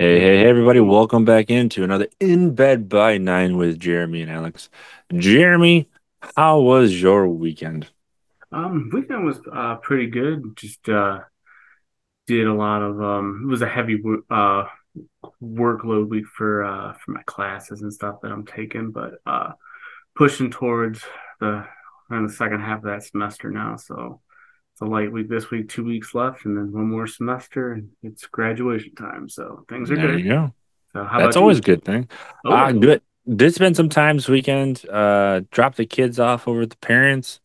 Hey, hey, hey, everybody. Welcome back into another In Bed by Nine with Jeremy and Alex. Jeremy, how was your weekend? Um, weekend was uh, pretty good. Just uh, did a lot of um, it was a heavy uh, workload week for uh, for my classes and stuff that I'm taking, but uh, pushing towards the in the second half of that semester now. So it's a light week this week, two weeks left, and then one more semester, and it's graduation time. So things are There good. you go. So how That's always you? a good thing. Oh, Uh, yeah. good. Did spend some time this weekend. Uh, dropped the kids off over at the parents,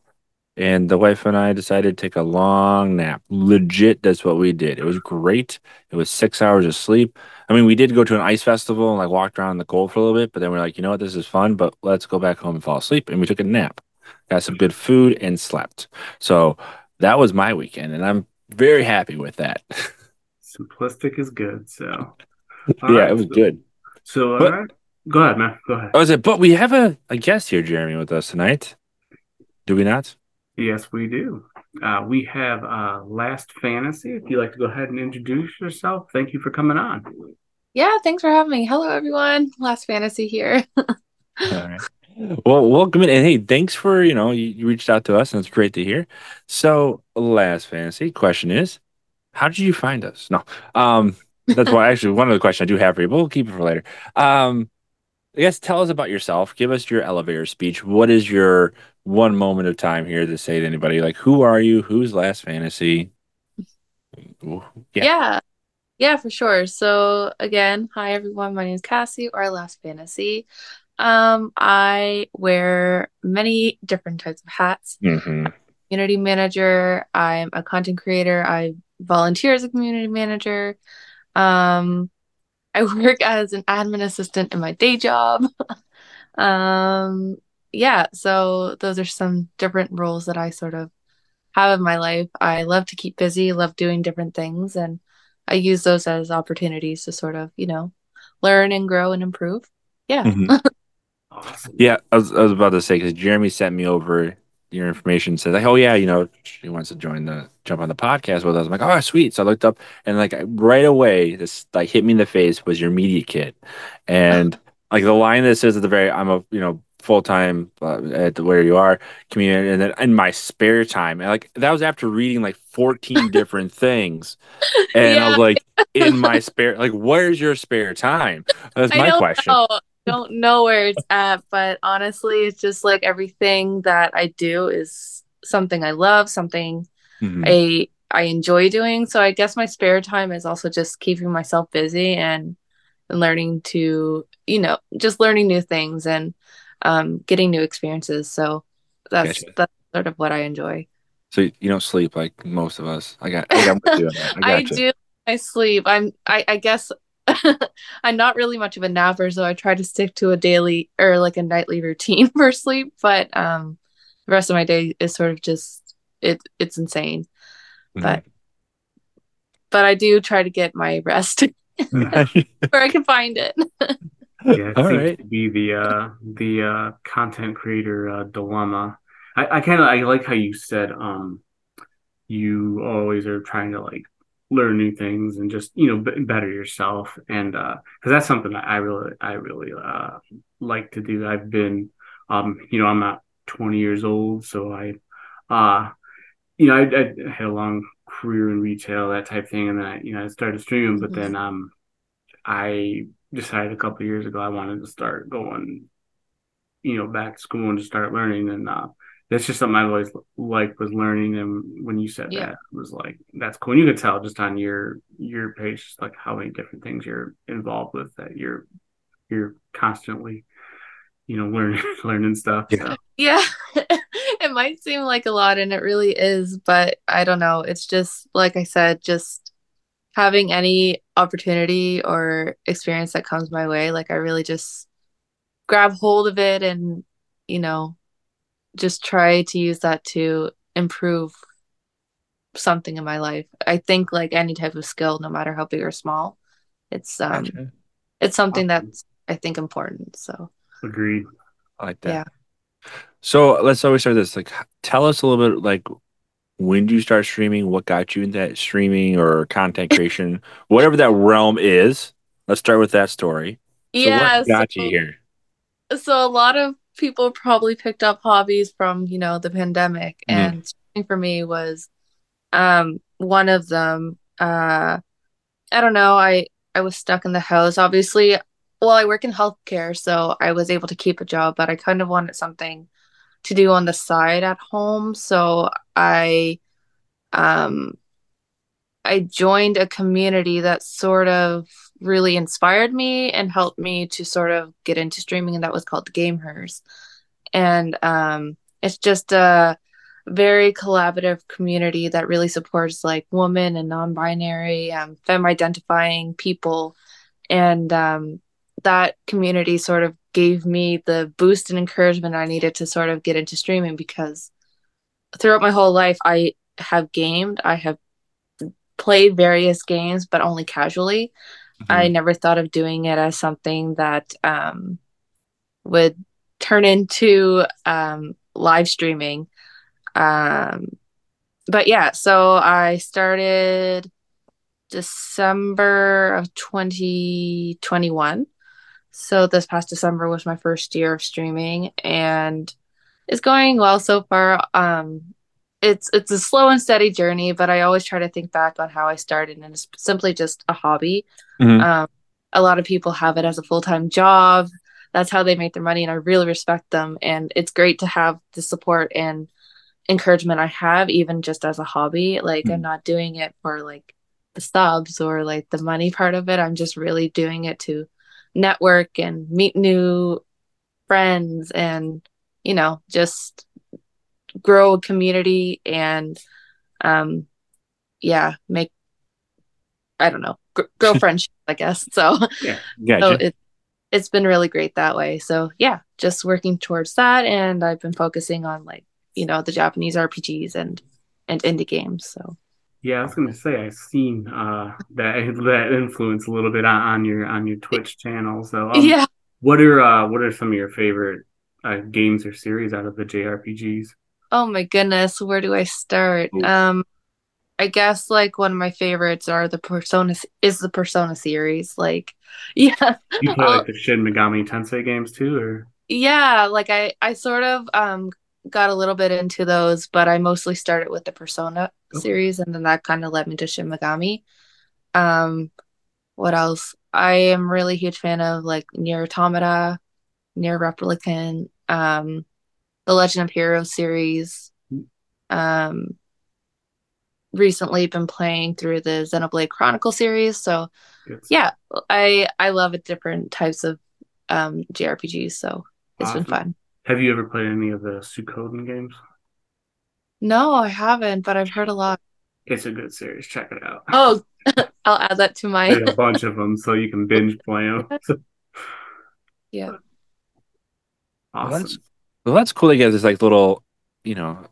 and the wife and I decided to take a long nap. Legit, that's what we did. It was great. It was six hours of sleep. I mean, we did go to an ice festival and like walked around in the cold for a little bit, but then we're like, you know what, this is fun, but let's go back home and fall asleep. And we took a nap, got some good food, and slept. So that was my weekend, and I'm very happy with that. Simplistic is good. So yeah, right. it was So, good. so all But- right. Go ahead, man. Go ahead. Oh, is it? But we have a, a guest here, Jeremy, with us tonight. Do we not? Yes, we do. Uh, we have uh, Last Fantasy. If you'd like to go ahead and introduce yourself, thank you for coming on. Yeah, thanks for having me. Hello, everyone. Last Fantasy here. All right. Well, welcome in, and hey, thanks for you know you, you reached out to us, and it's great to hear. So, last fantasy question is, how did you find us? No, um, that's why actually one of the questions I do have for you, but we'll keep it for later. Um, I guess tell us about yourself. Give us your elevator speech. What is your one moment of time here to say to anybody? Like, who are you? Who's last fantasy? Yeah. Yeah. Yeah, for sure. So again, hi everyone. My name is Cassie or Last Fantasy. Um, I wear many different types of hats. hmm Community manager, I'm a content creator, I volunteer as a community manager. Um, I work as an admin assistant in my day job. Um, yeah, so those are some different roles that I sort of have in my life. I love to keep busy, love doing different things, and I use those as opportunities to sort of, you know, learn and grow and improve. Yeah. Mhm. Awesome. Yeah, I was, I was about to say because Jeremy sent me over your information. Said like, oh yeah, you know, she wants to join the jump on the podcast with us. I'm like, oh sweet. So I looked up and like right away, this like hit me in the face was your media kit, and like the line that says at the very, I'm a you know full time uh, at the, where you are community, and then in my spare time, and like that was after reading like 14 different things, and I was like, in my spare, like, where's your spare time? That's my question. know. Don't know where it's at, but honestly, it's just like everything that I do is something I love, something Mhm. I I enjoy doing. So I guess my spare time is also just keeping myself busy and, and learning to, you know, just learning new things and um, getting new experiences. So that's Gotcha. that's sort of what I enjoy. So you don't sleep like most of us. I got. I got with you on that. I I do. I sleep. I'm. I. I guess. I'm not really much of a napper, so I try to stick to a daily or like a nightly routine for sleep. But um, the rest of my day is sort of just it. It's insane, but but I do try to get my rest where I can find it. Yeah, it All seems right. to be the uh the uh content creator uh dilemma. I, I kind of I like how you said um you always are trying to like learn new things and just you know b better yourself and uh because that's something that I really I really uh like to do. I've been um you know I'm not 20 years old so I uh you know I, I had a long career in retail that type thing and then I you know I started streaming but then um I decided a couple years ago I wanted to start going, you know, back to school and to start learning. And uh, that's just something I always like was learning. And when you said Yeah. that, it was like that's cool. And you could tell just on your your page, just like how many different things you're involved with that you're you're constantly, you know, learning learning stuff. Yeah. So, Yeah, it might seem like a lot, and it really is, but I don't know. It's just, like I said, just having any opportunity or experience that comes my way, like I really just grab hold of it and, you know, just try to use that to improve something in my life. I think like any type of skill, no matter how big or small, it's um Gotcha. it's something Awesome. that's I think important. So agreed. I like that. Yeah. So let's always start this. Like, tell us a little bit. Like, when did you start streaming? What got you into that streaming or content creation, whatever that realm is? Let's start with that story. So yeah, what got so- you here? so a lot of people probably picked up hobbies from you know the pandemic. Mhm. and for me was um one of them. Uh i don't know. I i was stuck in the house obviously. Well i work in healthcare so i was able to keep a job but i kind of wanted something to do on the side at home. So i um i joined a community that sort of really inspired me and helped me to sort of get into streaming and that was called GameHers and um it's just a very collaborative community that really supports like women and non-binary um, femme identifying people. And um that community sort of gave me the boost and encouragement I needed to sort of get into streaming because throughout my whole life I have gamed I have played various games but only casually I never thought of doing it as something that um, would turn into um, live streaming. Um, but yeah, so I started December of 2021. So this past December was my first year of streaming and it's going well so far. Um, it's it's a slow and steady journey, but I always try to think back on how I started and it's simply just a hobby. Mhm. Um, a lot of people have it as a full-time job. That's how they make their money, and I really respect them. And it's great to have the support and encouragement I have, even just as a hobby. Like I'm Mhm. not doing it for like the subs or like the money part of it. I'm just really doing it to network and meet new friends and you know just grow a community and um yeah make i don't know gr- grow friendships i guess so Yeah. Gotcha. so it, it's been really great that way so yeah just working towards that and i've been focusing on like you know the japanese rpgs and and indie games so Yeah, I was gonna say I've seen uh, that that influence a little bit on, on your on your Twitch channel. So um, yeah what are uh, what are some of your favorite uh, games or series out of the JRPGs? Oh my goodness where do i start um i guess like one of my favorites are the persona is the persona series like yeah You play like the Shin Megami Tensei games too, or Yeah, like I I sort of um got a little bit into those, but I mostly started with the Persona Okay. series and then that kind of led me to Shin Megami. Um what else? I am really huge fan of like Nier Automata, Nier Replicant, um the Legend of Heroes series. Um recently been playing through the Xenoblade Chronicle series, so it's yeah, I I love it different types of um JRPGs, so it's Awesome. been fun. Have you ever played any of the Suikoden games? No, I haven't, but I've heard a lot. It's a good series. Check it out. Oh, I'll add that to my. A bunch of them, so you can binge play them. Yeah. Awesome. that's well, that's cool. They get this like little, you know,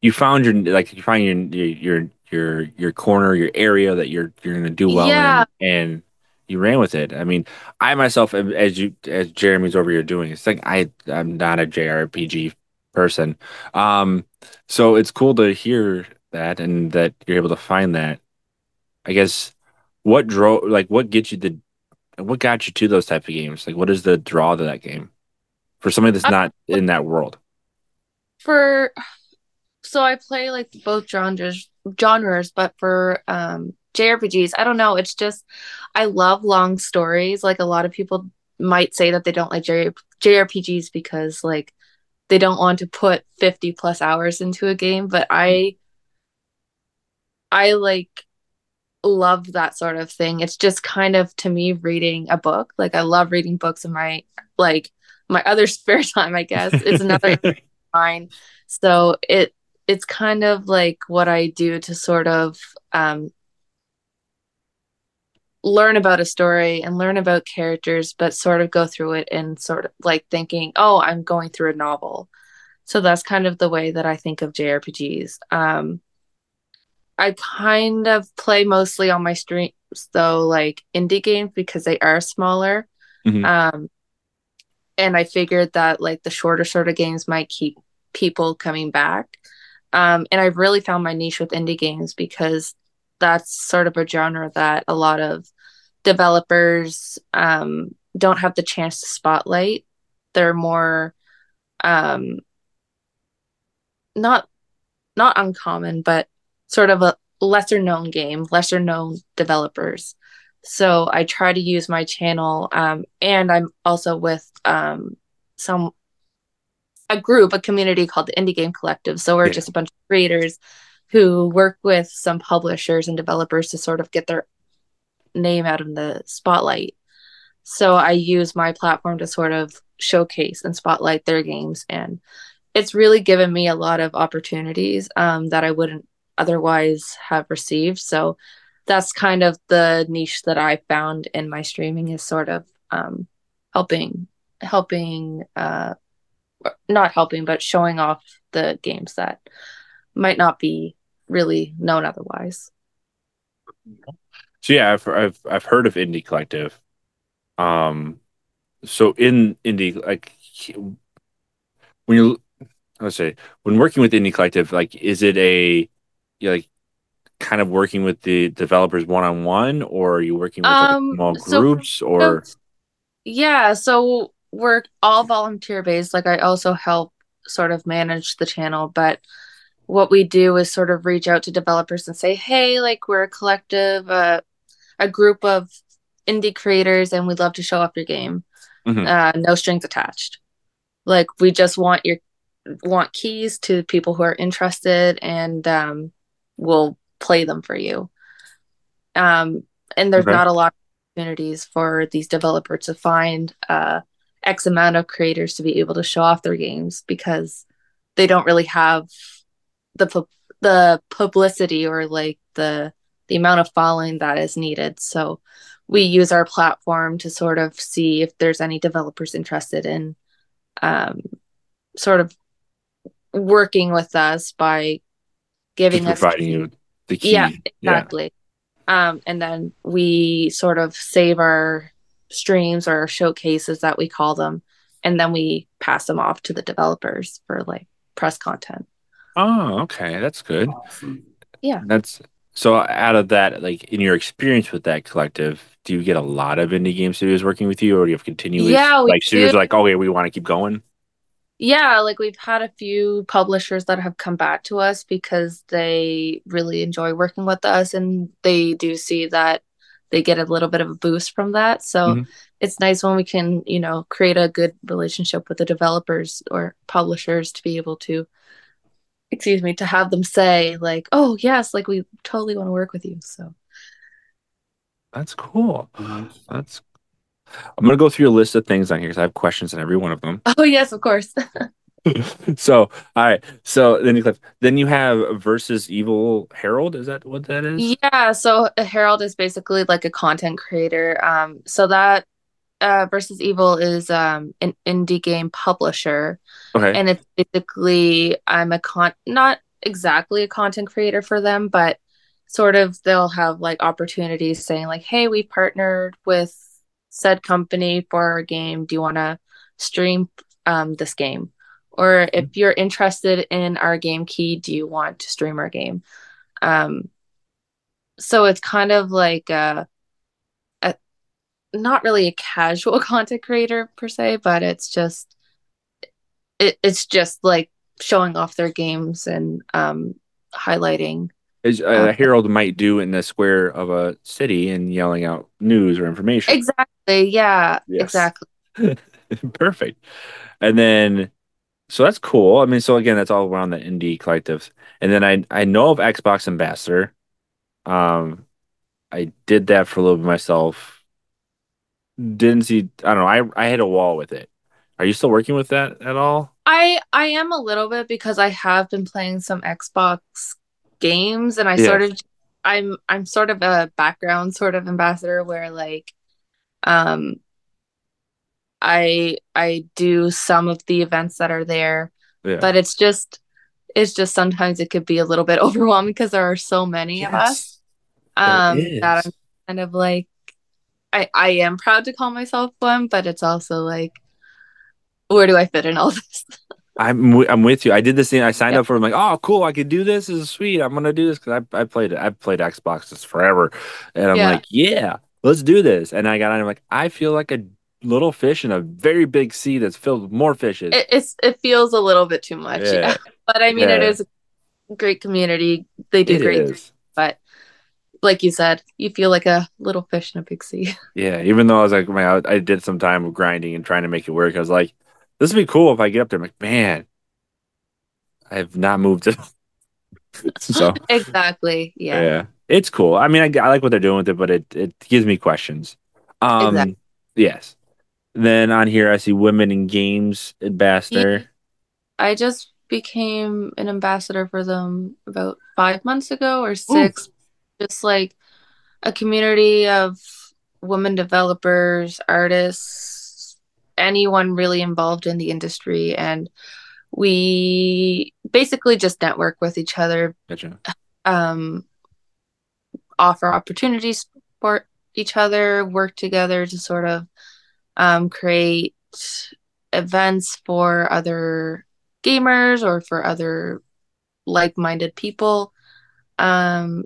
you found your like you find your your your your corner, your area that you're you're gonna do well Yeah. in, and you ran with it. I mean, I myself, as you as Jeremy's over here doing, it's like I I'm not a JRPG person, um, so it's cool to hear that and that you're able to find that. I guess what drove like what gets you the what got you to those type of games? Like, what is the draw to that game for somebody that's Uh, not in that world? For so I play like both genres genres, but for um JRPGs, I don't know. It's just, I love long stories. Like a lot of people might say that they don't like J- JRPGs because like they don't want to put 50 plus hours into a game, but I, I like love that sort of thing. It's just kind of to me reading a book. Like I love reading books in my like my other spare time, I guess. It's another mine. So it it's kind of like what I do to sort of um learn about a story and learn about characters, but sort of go through it and sort of like thinking, oh, I'm going through a novel. So that's kind of the way that I think of JRPGs. Um, I kind of play mostly on my streams though, like indie games because they are smaller. Mhm. Um, and I figured that like the shorter sort of games might keep people coming back. Um, and I've really found my niche with indie games because that's sort of a genre that a lot of developers um, don't have the chance to spotlight. They're more um, not not uncommon, but sort of a lesser known game, lesser known developers. So I try to use my channel, um, and I'm also with um, some a group, a community called the Indie Game Collective. So we're Yeah. just a bunch of creators who work with some publishers and developers to sort of get their name out in the spotlight. So I use my platform to sort of showcase and spotlight their games, and it's really given me a lot of opportunities um, that I wouldn't otherwise have received. So that's kind of the niche that I found in my streaming is sort of um, helping, helping, uh, not helping, but showing off the games that might not be really known otherwise. So yeah, I've I've I've heard of Indie Collective. Um, so in Indie, like when you let's say when working with Indie Collective, like is it a like kind of working with the developers one on one, or are you working with like, Um, small so- groups, or Yeah, so we're all volunteer based. Like I also help sort of manage the channel, but what we do is sort of reach out to developers and say, "Hey, like we're a collective, uh, a group of indie creators, and we'd love to show off your game. Mhm. Uh, no strings attached. Like we just want your want keys to people who are interested, and um, we'll play them for you. Um, and there's Okay. not a lot of opportunities for these developers to find uh, X amount of creators to be able to show off their games because they don't really have the pu- the publicity or like the the amount of following that is needed. So we use our platform to sort of see if there's any developers interested in um, sort of working with us by giving us providing you the key? yeah, exactly. Um, and then we sort of save our streams or showcases that we call them, and then we pass them off to the developers for like press content. Oh, okay, that's good. Awesome. Yeah. That's so out of that, like in your experience with that collective, do you get a lot of indie game studios working with you, or do you have continuous Yeah, like studios do. are like, okay, we want to keep going? Yeah, like we've had a few publishers that have come back to us because they really enjoy working with us and they do see that they get a little bit of a boost from that. So Mhm. it's nice when we can, you know, create a good relationship with the developers or publishers to be able to excuse me, to have them say like, "Oh, yes, like we totally want to work with you." So That's cool. Nice. That's. I'm gonna go through a list of things on here because I have questions on every one of them. Oh, yes, of course. so, all right. So then you. Then you have versus Evil Herald. Is that what that is? Yeah, so a Herald is basically like a content creator. Um, so that uh, versus Evil is um an indie game publisher, Okay. and it's basically I'm a con not exactly a content creator for them, but sort of they'll have like opportunities saying like, "Hey, we partnered with said company for our game. Do you want to stream um this game?" Or if you're interested in our game key, do you want to stream our game? Um, so it's kind of like a, a not really a casual content creator per se, but it's just it, it's just like showing off their games and um highlighting as Uh, a herald might do in the square of a city and yelling out news or information. exactly. Yeah. Yes. Exactly. Perfect. And then, so that's cool. I mean, so again, that's all around the indie collectives. And then I I know of Xbox Ambassador. Um, I did that for a little bit myself. Didn't see. I don't know. I I hit a wall with it. Are you still working with that at all? I I am a little bit because I have been playing some Xbox games and I Yeah. sort of I'm I'm sort of a background sort of ambassador where like um I I do some of the events that are there, Yeah. but it's just it's just sometimes it could be a little bit overwhelming because there are so many of us. Um that I'm kind of like I I am proud to call myself one, but it's also like where do I fit in all this? I'm wi- I'm with you. I did this thing. I signed Yep. up for. it. I'm like, oh, cool. I could do this. This is sweet. I'm gonna do this because I I played it. I've played Xbox this forever, and I'm Yeah. like, yeah, let's do this. And I got on. I'm like, I feel like a little fish in a very big sea that's filled with more fishes. it, it's it feels a little bit too much Yeah. yeah, but i mean it Yeah. is a great community they do It great is. things, but like you said you feel like a little fish in a big sea Yeah. Even though I was like, man, I, I did some time of grinding and trying to make it work. I was like, this would be cool if I get up there. I'm like, man, I have not moved it. So exactly yeah. yeah it's cool. I mean, I, I like what they're doing with it, but it it gives me questions. Um, Exactly. yes. Then on here, I see women in games ambassador. i just became an ambassador for them about five months ago or six just like a community of women developers artists anyone really involved in the industry and we basically just network with each other Gotcha. um, offer opportunities for each other, work together to sort of um, create events for other gamers or for other like-minded people. Um,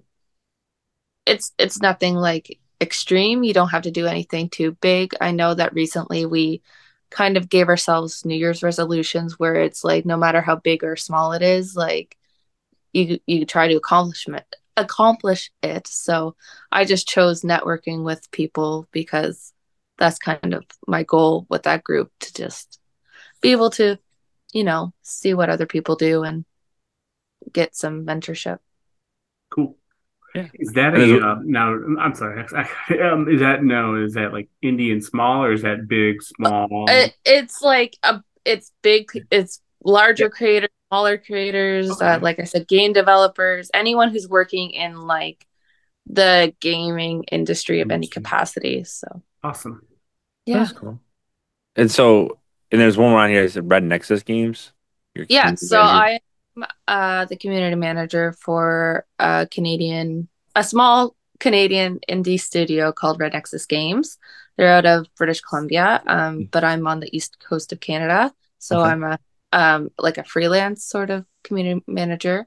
it's it's nothing like extreme. You don't have to do anything too big. I know that recently we kind of gave ourselves New Year's resolutions where it's like no matter how big or small it is, like you you try to accomplish it accomplish it. So I just chose networking with people because that's kind of my goal with that group to just be able to, you know, see what other people do and get some mentorship. Cool. Yeah. Is that a there's uh, now? I'm sorry. Um, is that no? Is that like Indian small, or is that big, small? It, it's like a it's big it's larger creators, smaller creators, uh, like I said, game developers, anyone who's working in like the gaming industry of any capacity. So awesome. yeah. That's cool. And so, and there's one more on here. It Red Nexus Games. Your Yeah, so. I am uh, the community manager for a Canadian, a small Canadian indie studio called Red Nexus Games. They're out of British Columbia, um, but I'm on the east coast of Canada, so Okay. I'm a um, like a freelance sort of community manager.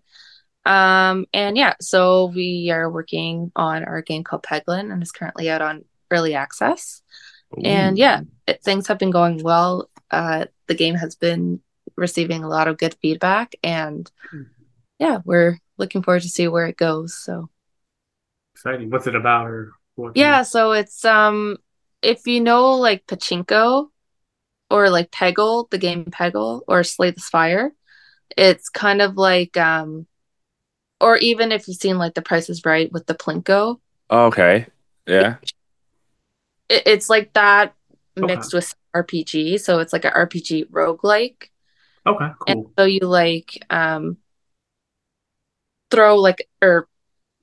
Um, and yeah, so we are working on our game called Peglin, and it's currently out on early access. And yeah, it, things have been going well. Uh, the game has been receiving a lot of good feedback, and Hmm. yeah, we're looking forward to see where it goes. So Exciting. What's it about, or what? yeah, so it's um, if you know like Pachinko or like Peggle, the game Peggle, or Slay the Spire, it's kind of like um, or even if you've seen like The Price is Right with the Plinko, Okay. Yeah. it, it's like that Okay. mixed with RPG. So it's like an RPG roguelike. Okay. And so you like um throw like or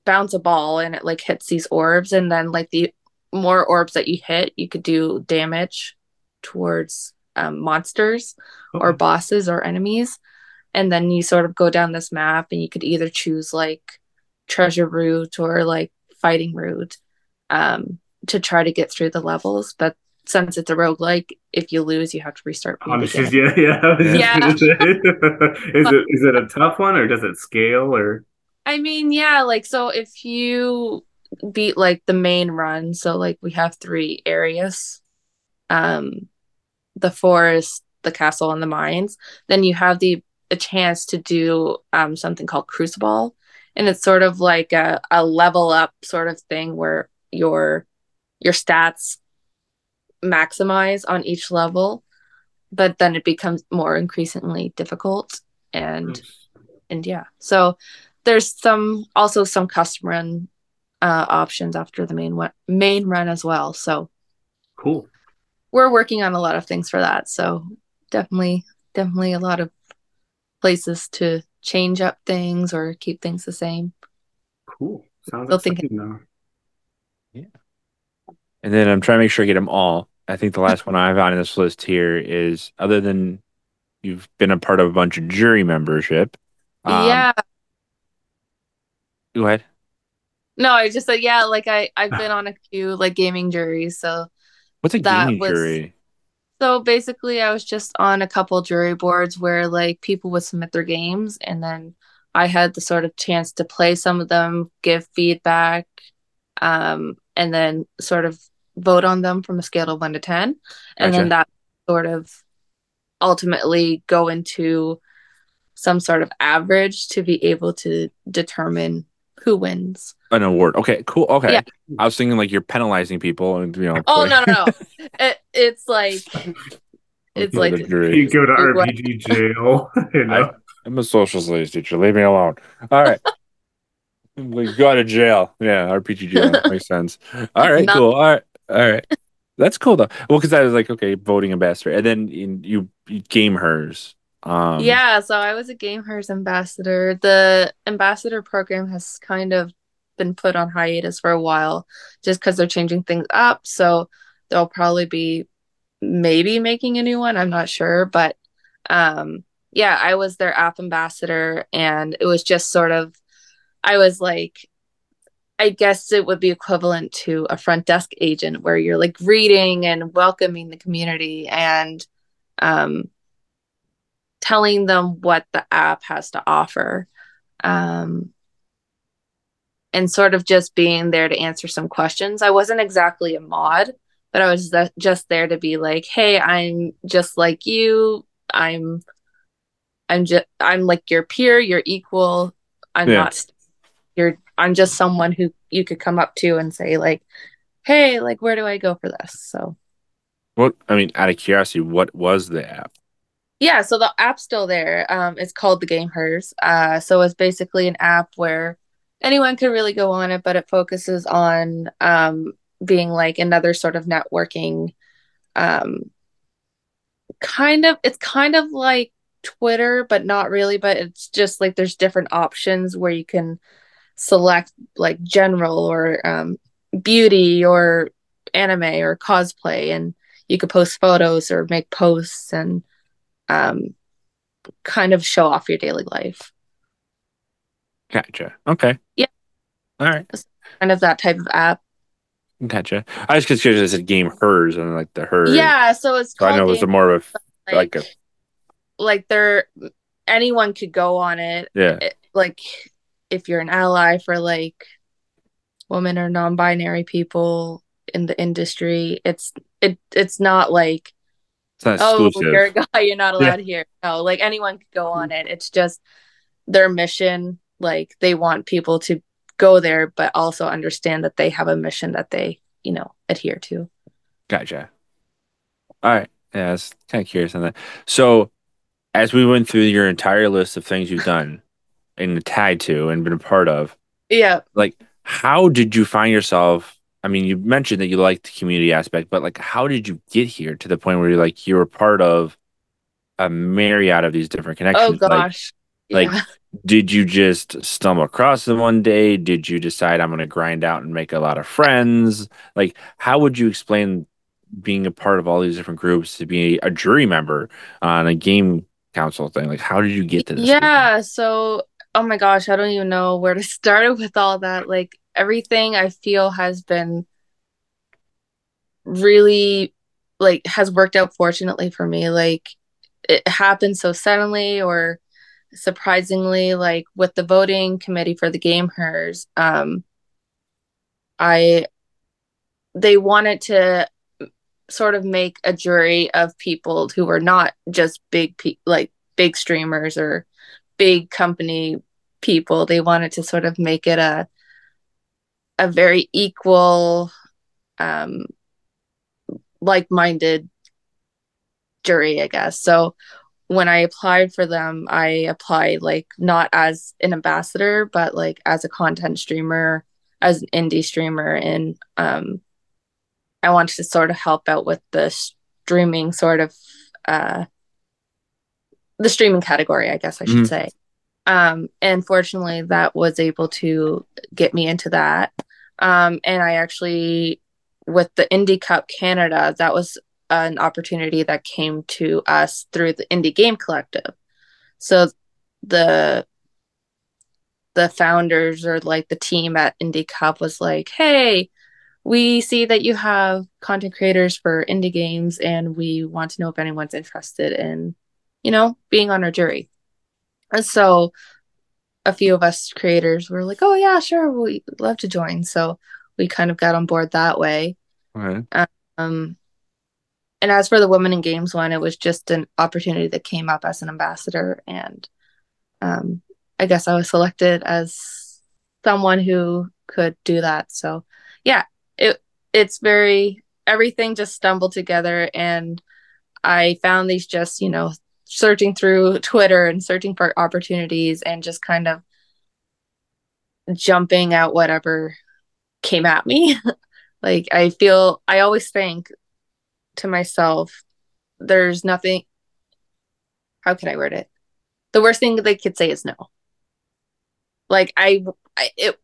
bounce a ball and it like hits these orbs and then like the more orbs that you hit, you could do damage towards um, monsters or bosses or enemies. And then you sort of go down this map and you could either choose like treasure route or like fighting route um to try to get through the levels. But since it's a roguelike, if you lose, you have to restart from the just- yeah, yeah. I was just Yeah. is it is it a tough one, or does it scale, or I mean, yeah, like so if you beat like the main run, so like we have three areas. Um the forest, the castle, and the mines, then you have the a chance to do um something called Cruciball. and it's sort of like a, a level up sort of thing where your your stats maximize on each level but then it becomes more increasingly difficult and and yeah so there's some also some custom run uh, options after the main one main run as well so Cool. we're working on a lot of things for that so definitely definitely a lot of places to change up things or keep things the same Cool. Sounds Still thinking- exciting though. Yeah. And then I'm trying to make sure I get them all. I think the last one I have on this list here is other than you've been a part of a bunch of jury membership. um, yeah Go ahead. no i just said yeah like i i've been on a few like gaming juries so What's a That gaming was- jury? So basically, I was just on a couple jury boards where like people would submit their games, and then I had the sort of chance to play some of them, give feedback, um, and then sort of vote on them from a scale of one to ten, and Gotcha. then that sort of ultimately go into some sort of average to be able to determine who wins. An award. Okay, cool. Okay. Yeah. I was thinking like you're penalizing people and you know. Oh play- no no no! it, it's like it's like jury. You go to RPG jail. You know? I'm a social studies teacher. Leave me alone. All right. we go to jail. Yeah, RPG jail. Makes sense. All right, Not- cool. All right. All right. That's cool though. Well, because I was like, okay, voting ambassador. And then in, you, you GameHers. Um yeah, so I was a GameHers ambassador. The ambassador program has kind of been put on hiatus for a while just because they're changing things up. So they'll probably be maybe making a new one. I'm not sure. But um, yeah, I was their app ambassador, and it was just sort of, I was like, I guess it would be equivalent to a front desk agent where you're like greeting and welcoming the community and um, telling them what the app has to offer um, and sort of just being there to answer some questions. I wasn't exactly a mod, but I was just there to be like, hey, I'm just like you. I'm I'm just I'm like your peer, you're equal. I'm Yeah. not you're I'm just someone who you could come up to and say like, hey, like where do I go for this? So What I mean, out of curiosity, what was the app? Yeah, so the app's still there. Um, it's called the GameHers. Uh, so it's basically an app where anyone could really go on it, but it focuses on um, being like another sort of networking. Um, kind of, it's kind of like Twitter, but not really. But it's just like there's different options where you can select like general or um, beauty or anime or cosplay, and you could post photos or make posts and um kind of show off your daily life Gotcha. Okay. Yeah. All right. kind of that type of app Gotcha. I was just curious. I said GameHers and like the her. yeah so it's So I know it was a more of a, like like a like there anyone could go on it yeah. It- like if you're an ally for like women or non-binary people in the industry it's it it's not like It's not oh you're a guy you're not Yeah. allowed here no like anyone could go mm-hmm. on it it's just their mission like they want people to go there but also understand that they have a mission that they you know adhere to Gotcha. All right. Yeah, I was kind of curious on that. So, as we went through your entire list of things you've done and tied to and been a part of, yeah like, how did you find yourself? I mean, you mentioned that you liked the community aspect, but like, how did you get here to the point where you're like, you were part of a myriad of these different oh, connections? oh gosh like, yeah. did you just stumble across them one day? Did you decide I'm going to grind out and make a lot of friends? Like, how would you explain being a part of all these different groups to be a jury member on a game council thing? Like, how did you get to this? Yeah, so oh my gosh, I don't even know where to start with all that. Like everything I feel has been really like has worked out fortunately for me. Like it happened so suddenly or surprisingly, like with the voting committee for the GameHers, um I they wanted to sort of make a jury of people who were not just big pe- like big streamers or big company people. They wanted to sort of make it a a very equal um like-minded jury, I guess. So when I applied for them, I applied like not as an ambassador, but like as a content streamer, as an indie streamer, and um, I wanted to sort of help out with the streaming sort of uh, the streaming category, I guess I should mm. say. Um, and fortunately, that was able to get me into that. Um, and I actually, with the Indie Cup Canada, that was an opportunity that came to us through the Indie Game Collective. So the the founders or like the team at Indie Cup was like, "Hey, we see that you have content creators for indie games and we want to know if anyone's interested in, you know, being on our jury." And so a few of us creators were like, "Oh yeah, sure, we'd love to join." So we kind of got on board that way. Right. Um, and as for the women in games one it was just an opportunity that came up as an ambassador and um, i guess i was selected as someone who could do that so yeah it it's very everything just stumbled together and i found these just you know searching through twitter and searching for opportunities and just kind of jumping out whatever came at me like i feel i always think to myself, there's nothing. How can I word it? The worst thing they could say is no. Like I, I it,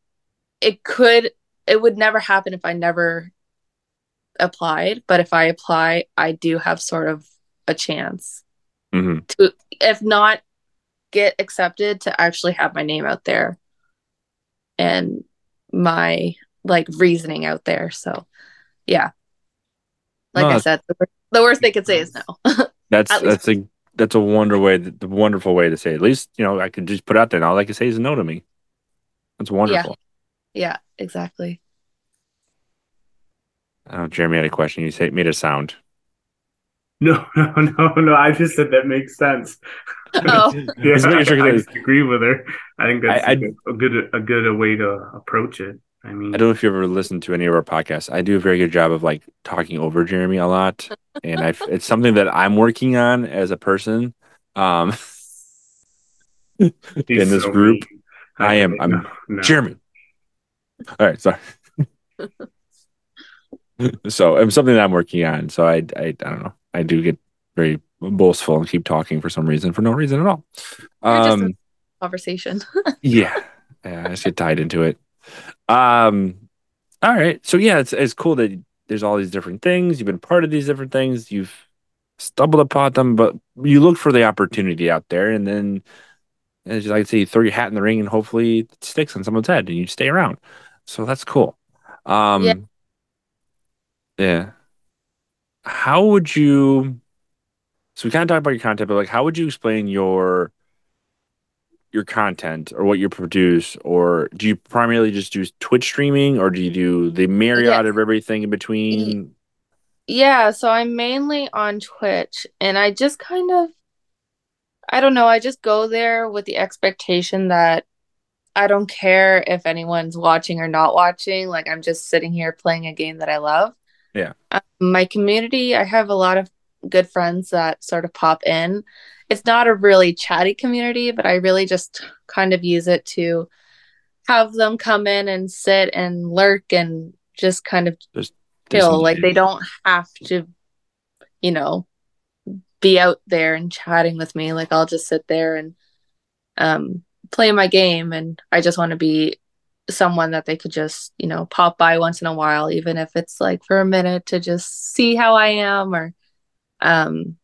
it could, it would never happen if I never applied. But if I apply, I do have sort of a chance mm-hmm. to, if not get accepted, to actually have my name out there and my like reasoning out there. So, yeah, like no, I said, the, the, worst they could say is no. that's that's a that's a wonder way, the wonderful way to say. It. At least you know I could just put out there, and all I can say is no to me. That's wonderful. Yeah, yeah exactly. Oh, Jeremy had a question. You say made a sound. No, no, no, no. I just said that makes sense. Oh, yeah, I, sure I, I agree with her. I think that's I, a good a good way to approach it. I mean, I don't know if you ever listened to any of our podcasts. I do a very good job of like talking over Jeremy a lot, and I it's something that I'm working on as a person. Um, in this so group, mean. I am. I'm no, no. Jeremy. All right, sorry. so it's something that I'm working on. So I, I, I don't know. I do get very boastful and keep talking for some reason for no reason at all. Um, conversation. yeah, yeah, I just get tied into it. Um, all right. So yeah, it's it's cool that there's all these different things. You've been part of these different things. You've stumbled upon them, but you look for the opportunity out there, and then as like I say, you throw your hat in the ring, and hopefully it sticks on someone's head, and you stay around. So that's cool. Um, yeah. yeah. How would you? So we kind of talked about your content, but like, how would you explain your your content or what you produce or do you primarily just do twitch streaming or do you do the myriad yeah. of everything in between yeah so i'm mainly on twitch and i just kind of i don't know i just go there with the expectation that i don't care if anyone's watching or not watching like i'm just sitting here playing a game that i love yeah. Um, my community i have a lot of good friends that sort of pop in. It's not a really chatty community, but I really just kind of use it to have them come in and sit and lurk and just kind of just feel like they don't have to, you know, be out there and chatting with me. Like I'll just sit there and um, play my game, and I just want to be someone that they could just, you know, pop by once in a while, even if it's like for a minute to just see how I am or um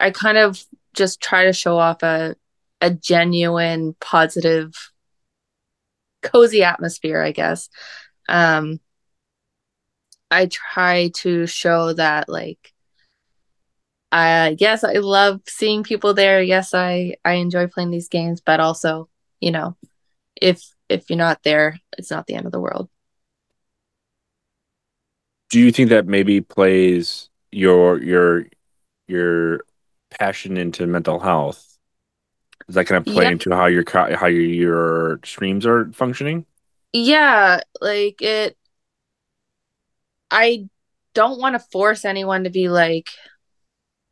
I kind of just try to show off a a genuine positive cozy atmosphere i guess. Um i try to show that like I yes i love seeing people there. Yes i i enjoy playing these games but also you know if if you're not there it's not the end of the world do you think that maybe plays your your your passion into mental health Is that kind of play Yeah. into how your how your, your streams are functioning? Yeah, like it I don't want to force anyone to be like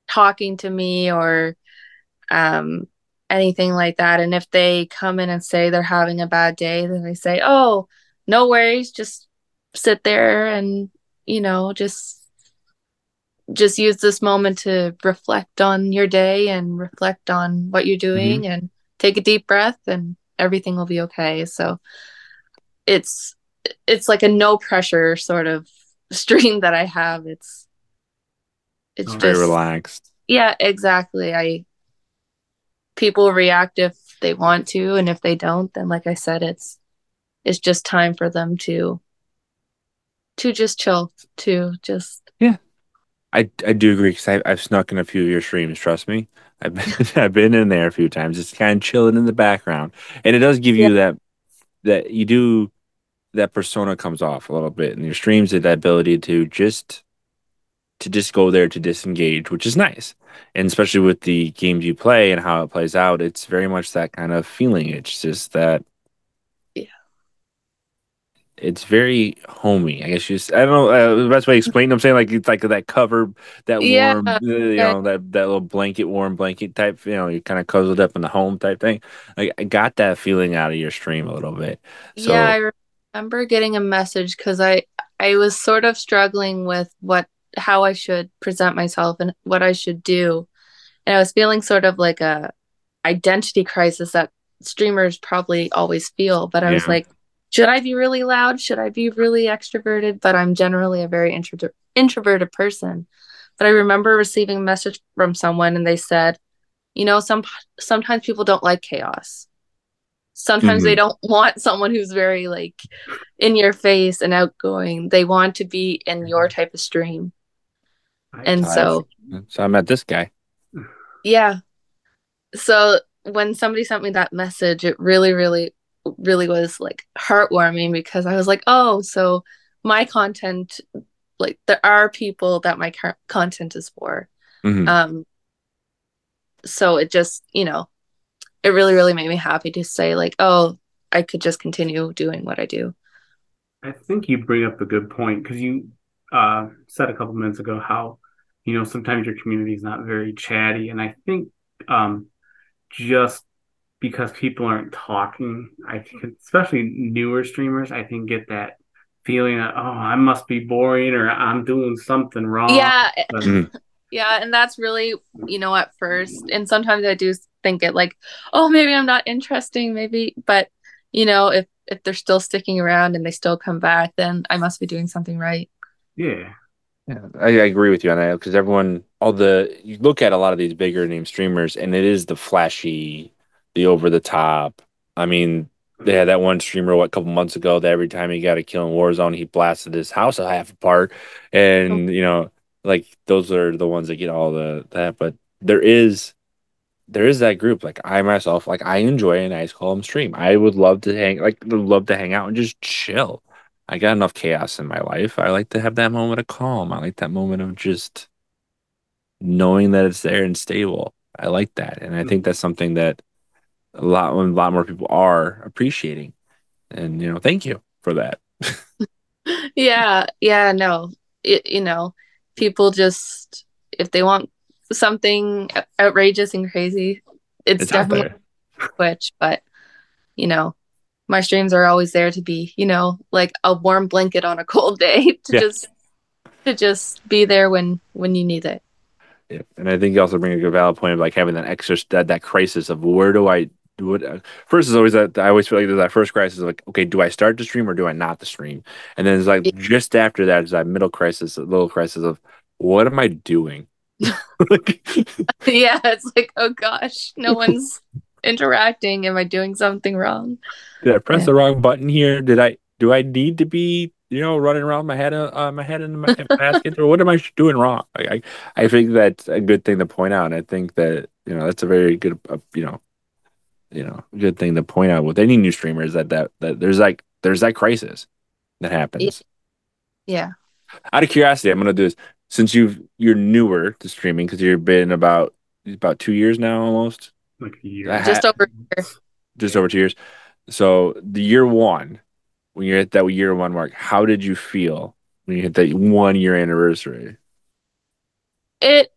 talking to me or um anything like that. And if they come in and say they're having a bad day, then I say, "Oh, no worries, just sit there and, you know, just just use this moment to reflect on your day and reflect on what you're mm-hmm. doing and take a deep breath and everything will be okay." So it's it's like a no pressure sort of stream that I have. It's it's Very just relaxed. yeah, exactly. I people react if they want to, and if they don't, then like I said, it's it's just time for them to to just chill, to just yeah I, I do agree because I've, I've snuck in a few of your streams. Trust me, I've been, I've been in there a few times. It's kind of chilling in the background, and it does give you that that you do that persona comes off a little bit in your streams. That ability to just to just go there to disengage, which is nice, and especially with the games you play and how it plays out, it's very much that kind of feeling. It's just that Yeah. it's very homey. I guess you just, I don't know uh, the best way to explain. it. I'm saying like it's like that cover, that Yeah, warm, uh, you know, that that little blanket, warm blanket type. You know, you kind of cuddled up in the home type thing. Like I got that feeling out of your stream a little bit. So yeah, I remember getting a message because I I was sort of struggling with what how I should present myself and what I should do. And I was feeling sort of like a identity crisis that streamers probably always feel, but I was like, should I be really loud? Should I be really extroverted? But I'm generally a very intro- introverted person. But I remember receiving a message from someone and they said, you know, some sometimes people don't like chaos. Sometimes they mm-hmm. don't want someone who's very like in your face and outgoing. They want to be in your type of stream. And so so I met this guy. yeah. So when somebody sent me that message, it really, really, really was like heartwarming because I was like, oh, so my content, like there are people that my content is for. Mhm. Um, so it just, you know, it really, really made me happy to say like, oh, I could just continue doing what I do. I think you bring up a good point because you uh, said a couple minutes ago how, you know, sometimes your community is not very chatty. And I think um, just because people aren't talking, I think, especially newer streamers, I think get that feeling that, oh, I must be boring or I'm doing something wrong. Yeah, But- Mhm. yeah, and that's really, you know, at first, and sometimes I do think it like, oh, maybe I'm not interesting, maybe, but you know, if if they're still sticking around and they still come back, then I must be doing something right. yeah. Yeah, I, I agree with you on that because everyone, all the you look at a lot of these bigger name streamers, and it is the flashy, the over the top. I mean, they had that one streamer what a couple months ago that every time he got a kill in Warzone, he blasted his house a half apart, and oh. you know, like those are the ones that get all the that. But there is, there is that group. Like I myself, like I enjoy a nice calm stream. I would love to hang, like love to hang out and just chill. I got enough chaos in my life. I like to have that moment of calm. I like that moment of just knowing that it's there and stable. I like that, and I mm. think that's something that a lot, a lot more people are appreciating. And you know, thank you for that. yeah, yeah, no, it, you know, people just if they want something outrageous and crazy, it's, It's definitely. Twitch, but you know, my streams are always there to be, you know, like a warm blanket on a cold day to Yeah. just to just be there when when you need it. Yeah. And I think you also bring a good valid point of like having that extra that that crisis of where do I do it? Uh, first is always that I always feel like there's that first crisis of like, okay, do I start the stream or do I not the stream? And then it's like Yeah. just after that is that middle crisis, little crisis of what am I doing? like, yeah, it's like, oh gosh, no one's interacting. Am I doing something wrong? did I press Yeah. the wrong button here? Did I do I need to be you know running around my head uh, uh, my head in my basket or what am I doing wrong? I, I I think that's a good thing to point out. And I think that you know that's a very good uh, you know you know good thing to point out with any new streamers that that that there's like there's that crisis that happens. Yeah. Out of curiosity, I'm gonna do this since you've you're newer to streaming because you've been about about two years now almost like a year. That- Just over here. just over two years. So the year one, when you're at that year one mark, how did you feel when you hit that one year anniversary? it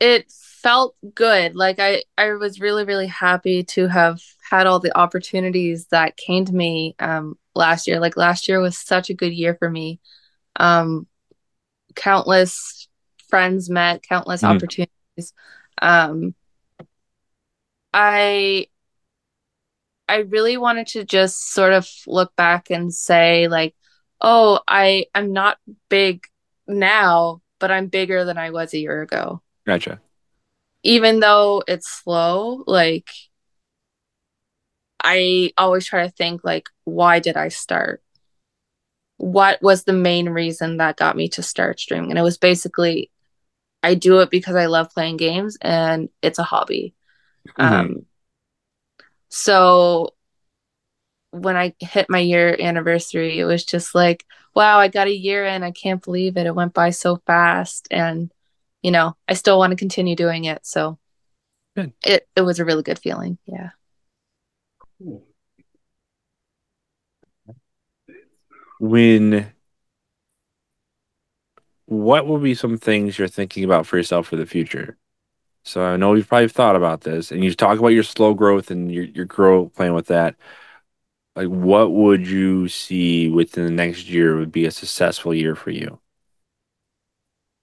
it felt good like i i was really really happy to have had all the opportunities that came to me um last year like last year was such a good year for me um countless friends met countless Mhm. opportunities um i i really wanted to just sort of look back and say like oh i i'm not big now but i'm bigger than i was a year ago Gotcha. even though it's slow, like I always try to think like why did I start? What was the main reason that got me to start streaming? And it was basically I do it because I love playing games and it's a hobby. Mhm. Um so when I hit my year anniversary, it was just like, wow, I got a year in. I can't believe it. It went by so fast. And, you know, I still want to continue doing it. So Good. it, it was a really good feeling. Yeah. Cool. When what will be some things you're thinking about for yourself for the future? So I know you've probably thought about this, and you talk about your slow growth and your your growth playing with that. Like, what would you see within the next year would be a successful year for you?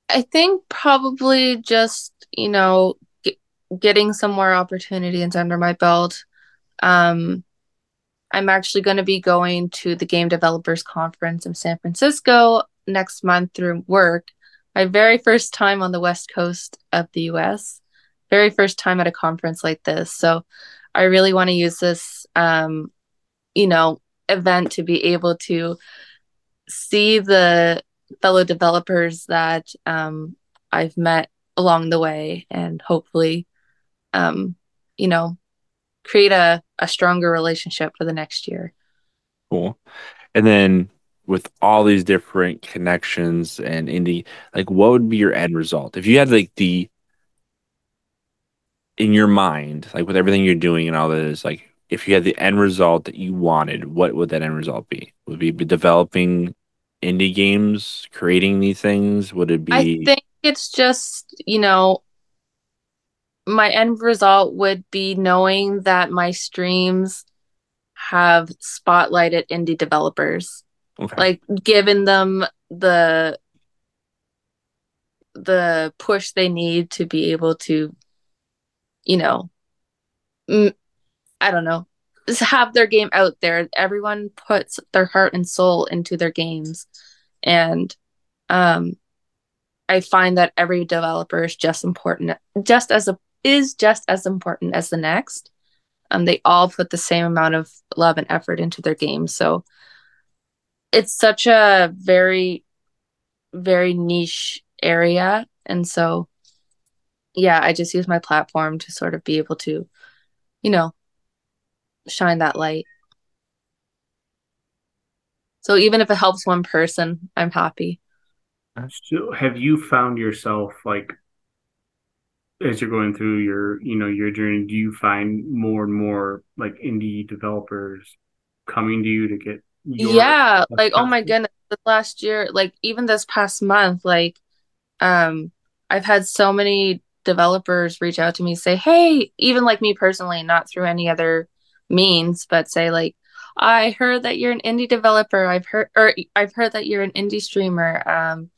I think probably just, you know, get, getting some more opportunities under my belt. Um, I'm actually going to be going to the Game Developers Conference in San Francisco next month through work. My very first time on the West Coast of the US, very first time at a conference like this. So I really want to use this, um, you know, event to be able to see the fellow developers that um, I've met along the way and hopefully, um, you know, create a, a stronger relationship for the next year. Cool. And then with all these different connections and indie, like what would be your end result? If you had like the in your mind, like with everything you're doing and all this, like if you had the end result that you wanted, what would that end result be? Would it be developing indie games, creating these things? Would it be I think it's just, you know, my end result would be knowing that my streams have spotlighted indie developers. okay. like given them the the push they need to be able to you know I don't know just have their game out there. Everyone puts their heart and soul into their games. And um i find that every developer is just important just as a is just as important as the next. Um they all put the same amount of love and effort into their games so it's such a very very niche area. And so yeah i just use my platform to sort of be able to you know shine that light. So even if it helps one person i'm happy. So have you found yourself like as you're going through your, you know, your journey, do you find more and more like indie developers coming to you to get yeah like oh my goodness last year like even this past month like um i've had so many developers reach out to me say hey even like me personally not through any other means but say like i heard that you're an indie developer. I've heard or i've heard that you're an indie streamer. Um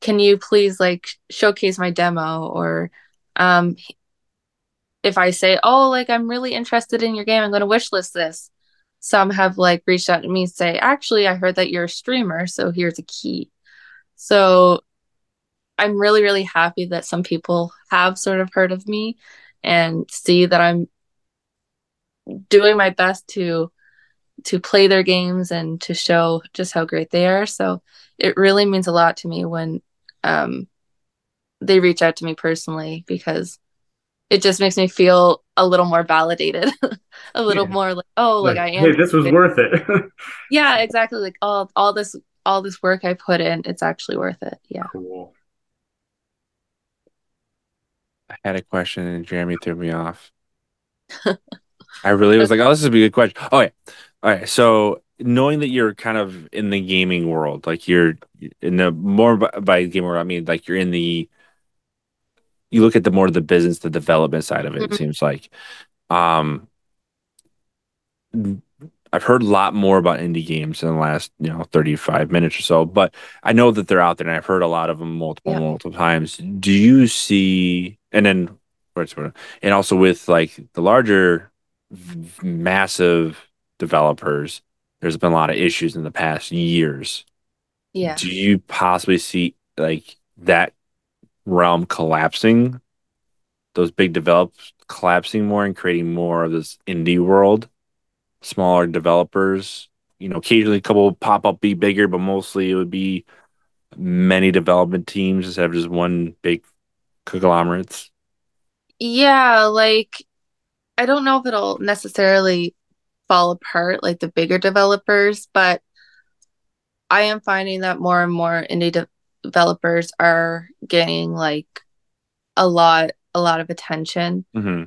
can you please like showcase my demo? Or um if i say oh like i'm really interested in your game. I'm going to wishlist this some have like reached out to me say actually i heard that you're a streamer so here's a key. So i'm really really happy that some people have sort of heard of me and see that i'm doing my best to to play their games and to show just how great they are so it really means a lot to me when um they reach out to me personally because it just makes me feel a little more validated a little Yeah. more like oh like, i am hey, this was worth it. yeah exactly like all all this all this work i put in it's actually worth it yeah cool. Had a question and Jeremy threw me off. I really was like, oh, this is a good question. Oh, yeah. All right. So knowing that you're kind of in the gaming world, like you're in the more by, gaming world, I mean, like you're in the, you look at the more the business, the development side of it, Mhm. it seems like. Um, I've heard a lot more about indie games in the last, you know, 35 minutes or so, but I know that they're out there and I've heard a lot of them multiple, Yeah. multiple times. Do you see, and then, and also with like the larger, massive developers, there's been a lot of issues in the past years. Yeah. Do you possibly see like that realm collapsing? Those big develops collapsing more and creating more of this indie world, smaller developers. You know, occasionally a couple pop up be bigger, but mostly it would be many development teams instead of just one big conglomerates. Yeah, like I don't know if it'll necessarily fall apart like the bigger developers, but I am finding that more and more indie de developers are getting like a lot a lot of attention. hmm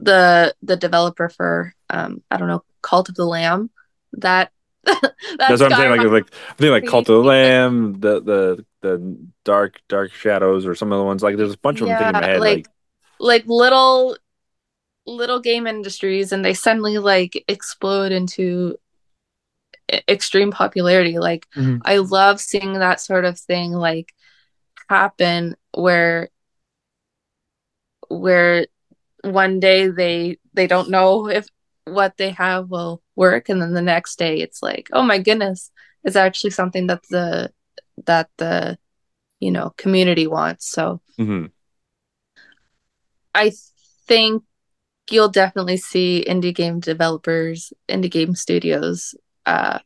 The the developer for um I don't know, Cult of the Lamb, that That's what I'm saying. Like, like I think like Cult of the. Lamb, the the the Dark Dark Shadows, or some of the ones like there's a bunch of them thinking in my head. like Like, like little little game industries and they suddenly like explode into extreme popularity like Mhm. i love seeing that sort of thing like happen where where one day they they don't know if what they have will work and then the next day it's like oh my goodness it's actually something that the that the you know community wants so mhm. I think you'll definitely see indie game developers, indie game studios, uh,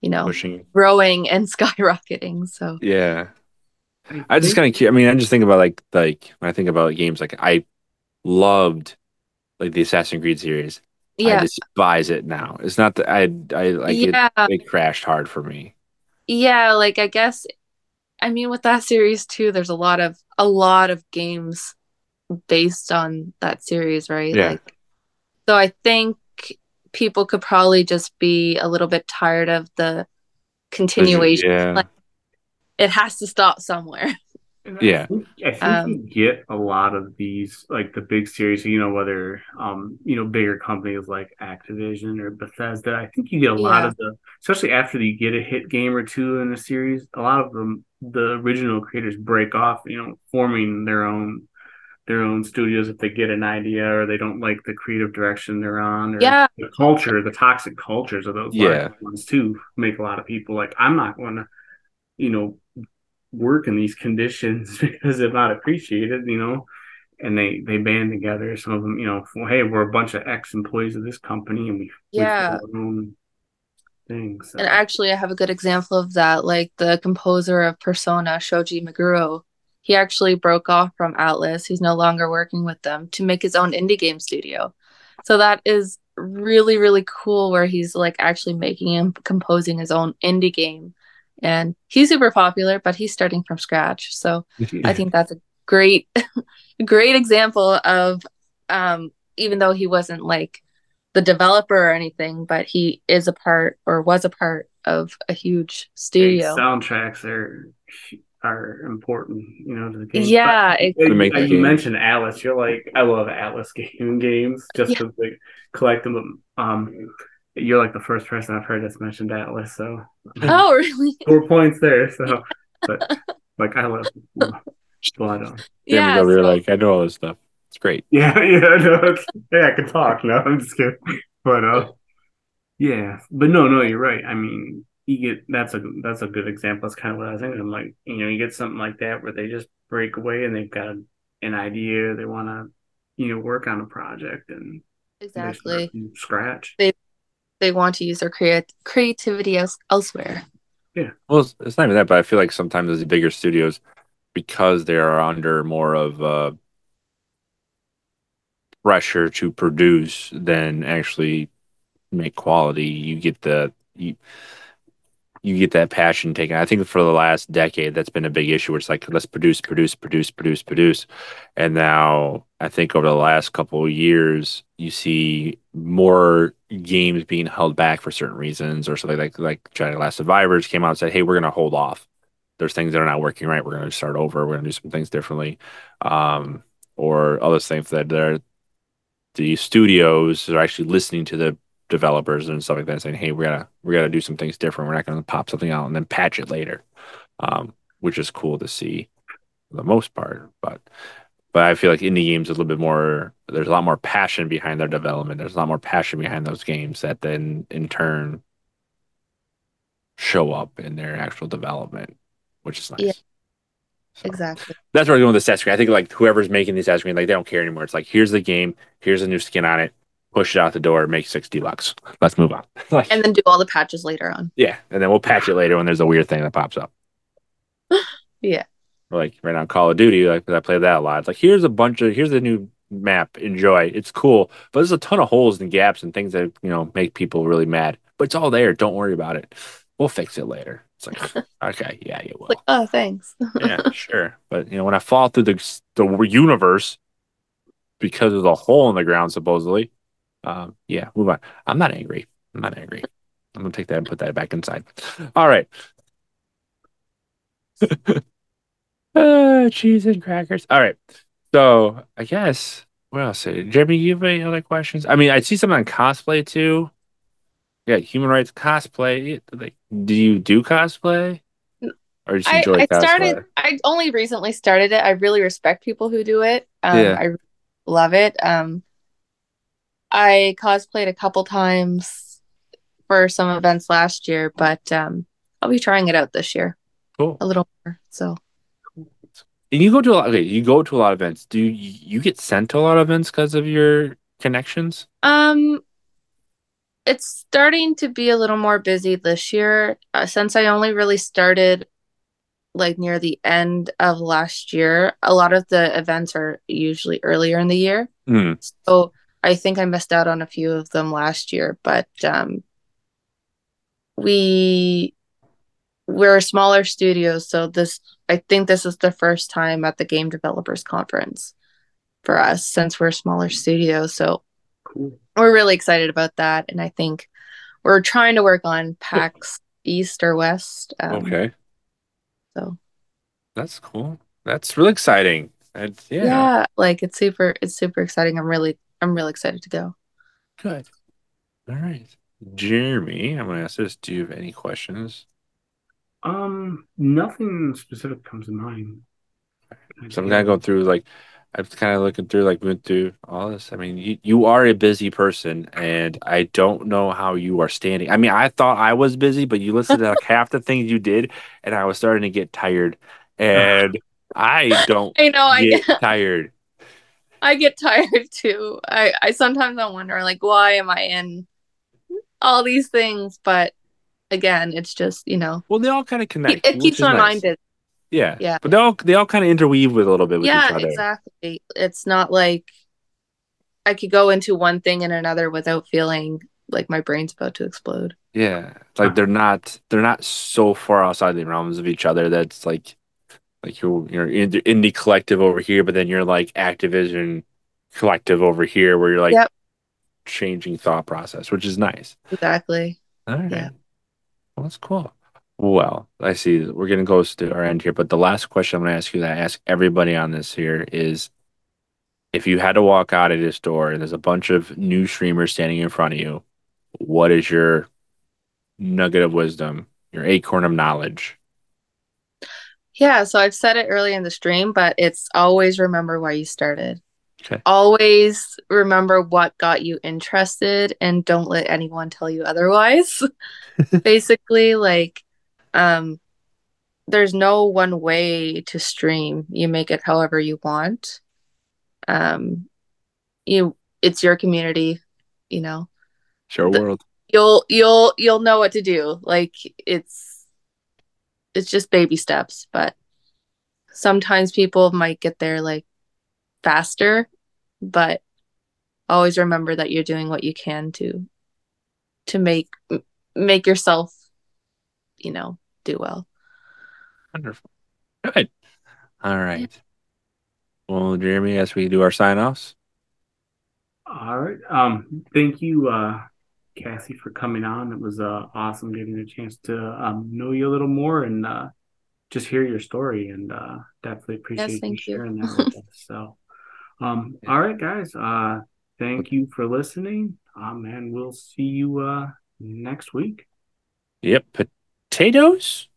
you know, pushing. growing and skyrocketing. So Yeah. I just kind of, I mean, I just think about like, like when I think about games, like I loved like the Assassin's Creed series. I despise it now. It's not that I, I like yeah, it, it crashed hard for me. yeah. Like I guess, I mean, with that series too, there's a lot of a lot of games based on that series, right? Yeah. Like, so I think people could probably just be a little bit tired of the continuation. Yeah. Like, it has to stop somewhere. And Yeah. I think, I think Um, you get a lot of these, like the big series, you know, whether, um, you know, bigger companies like Activision or Bethesda. I think you get a lot of the, especially after you get a hit game or two in a series, a lot of them, the original creators break off, you know, forming their own, their own studios if they get an idea or they don't like the creative direction they're on or Yeah. the culture, the toxic cultures of those Yeah. ones too make a lot of people like, I'm not going to, you know, work in these conditions because they're not appreciated, you know. And they they band together. Some of them, you know, well, hey, we're a bunch of ex employees of this company, and we we Yeah. form our own thing. So And actually, I have a good example of that. Like the composer of Persona, Shoji Meguro, he actually broke off from Atlus. He's no longer working with them to make his own indie game studio. So that is really, really cool where he's like actually making and composing his own indie game. And he's super popular, but he's starting from scratch. So I think that's a great, great example of um, even though he wasn't like the developer or anything, but he is a part or was a part of a huge studio. soundtracks are are important, you know, to the game. Yeah, But, it- you, To make you game. mentioned Atlus. You're like, I love Atlus game games just Yeah. to like collect them. Um, you're like the first person I've heard that's mentioned Atlus. So Oh, really? four points there. So, but like I love blood on. Jeremy's Yeah. over here so- like, I know all this stuff. It's great. Yeah, yeah, no, it's, yeah, I can talk. No, I'm just kidding. But uh, yeah, but no, no, you're right. I mean, you get that's a that's a good example. That's kind of what I was thinking. I'm like, you know, you get something like that where they just break away and they've got an idea, they want to, you know, work on a project and exactly. from scratch. They want to use their creat- creativity else- elsewhere. Yeah. Well, it's, it's not even that, but I feel like sometimes the bigger studios, because they are under more of uh, pressure to produce than actually make quality, you get the you, you get that passion taken. I think for the last decade, that's been a big issue. Where it's like let's produce, produce, produce, produce, produce, and now I think over the last couple of years, you see more games being held back for certain reasons, or something like like Giant Last Survivors came out and said, "Hey, we're going to hold off. There's things that are not working right. We're going to start over. We're going to do some things differently." Um, or other things that they're the studios are actually listening to the developers and stuff like that, saying, "Hey, we gotta we gotta do some things different. We're not gonna pop something out and then patch it later," um, which is cool to see for the most part. But but I feel like indie games a little bit more. There's a lot more passion behind their development. There's a lot more passion behind those games that then in turn show up in their actual development, which is nice. Yeah. So Exactly. that's where I go with the set screen. I think like whoever's making these set screen, like they don't care anymore. It's like here's the game, here's a new skin on it, push it out the door, make sixty bucks. Let's move on. like And then do all the patches later on. yeah, and then we'll patch it later when there's a weird thing that pops up. Yeah. Like right now, Call of Duty, like I play that a lot. It's like here's a bunch of here's a new map. Enjoy. It's cool, but there's a ton of holes and gaps and things that you know make people really mad. But it's all there. Don't worry about it. We'll fix it later. It's like okay, yeah, you will. Like, oh, thanks. yeah, sure. But you know, when I fall through the the universe because of the hole in the ground, supposedly, um, yeah, move on. I'm not angry. I'm not angry. I'm gonna take that and put that back inside. All right. uh, cheese and crackers. All right. So I guess what else? Jeremy, you have any other questions? I mean, I see some on cosplay too. Yeah, human rights cosplay. Like, do you do cosplay? Or just I, enjoy I cosplay? started. I only recently started it. I really respect people who do it. Um, Yeah. I love it. Um, I cosplayed a couple times for some events last year, but um, I'll be trying it out this year Cool. a little more. So And you go to a lot. Okay, you go to a lot of events. Do you, you get sent to a lot of events because of your connections? Um, it's starting to be a little more busy this year. Uh, since I only really started like near the end of last year, a lot of the events are usually earlier in the year. Hmm. So I think I missed out on a few of them last year, but um, we we're a smaller studio, so this I think this is the first time at the Game Developers Conference for us since we're a smaller studio. So we're really excited about that, and I think we're trying to work on PAX East or West. Um, Okay, So that's cool. That's really exciting. And yeah. yeah, like it's super, it's super exciting. I'm really, I'm really excited to go. good. All right, Jeremy, I'm gonna ask this. Do you have any questions? Um, nothing specific comes to mind. So I'm kind of going through like I'm kind of looking through like went through all this. I mean, you, you are a busy person, and I don't know how you are standing. I mean, I thought I was busy, but you listed like half the things you did, and I was starting to get tired, and I don't I know, I get get, tired. I get tired too. I, I sometimes I wonder like why am I in all these things? But again, it's just you know Well, they all kind of connect. it which keeps my nice. mind busy. Yeah, Yeah. But they all they all kind of interweave with a little bit with Yeah, each other. exactly. It's not like I could go into one thing and another without feeling like my brain's about to explode. Yeah, like they're not they're not so far outside the realms of each other. That's like like you're you're in the indie collective over here, but then you're like Activision collective over here, where you're like Yep. changing thought process, which is nice. Exactly. All right, Yeah. well, that's cool. Well, I see we're getting close to our end here, but the last question I'm going to ask you that I ask everybody on this here is, if you had to walk out of this door and there's a bunch of new streamers standing in front of you, what is your nugget of wisdom, your acorn of knowledge? Yeah, so I've said it early in the stream, but it's always remember why you started. Okay. Always remember what got you interested and don't let anyone tell you otherwise. Basically, like um there's no one way to stream. You make it however you want. Um you it's your community, you know. Show The- world. You'll you'll you'll know what to do. Like it's it's just baby steps, but sometimes people might get there like faster, but always remember that you're doing what you can to to make make yourself you know, do well. Wonderful. Good. All right. Well, Jeremy, as we do our sign offs. All right. Um, thank you, uh, Cassie, for coming on. It was uh, awesome getting a chance to um, know you a little more and uh, just hear your story. And uh, definitely appreciate Yes, you thank you. sharing that with us. So, um, all right, guys. Uh, thank you for listening. Um, and we'll see you uh, next week. Yep. Potatoes?